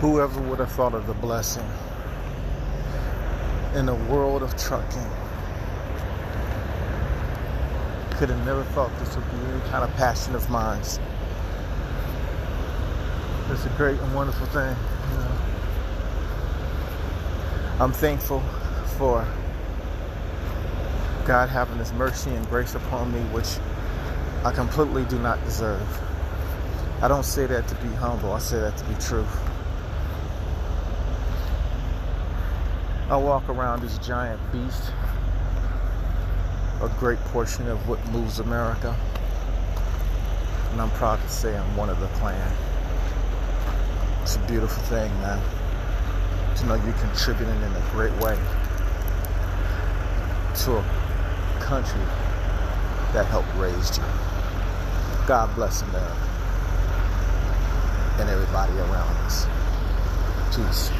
Whoever would have thought of the blessing in a world of trucking could have never thought this would be any kind of passion of mine. It's a great and wonderful thing. You know. I'm thankful for God having His mercy and grace upon me, which I completely do not deserve. I don't say that to be humble, I say that to be true. I walk around this giant beast, a great portion of what moves America, and I'm proud to say I'm one of the clan. It's a beautiful thing, man, to know you're contributing in a great way to a country that helped raise you. God bless America and everybody around us. Peace.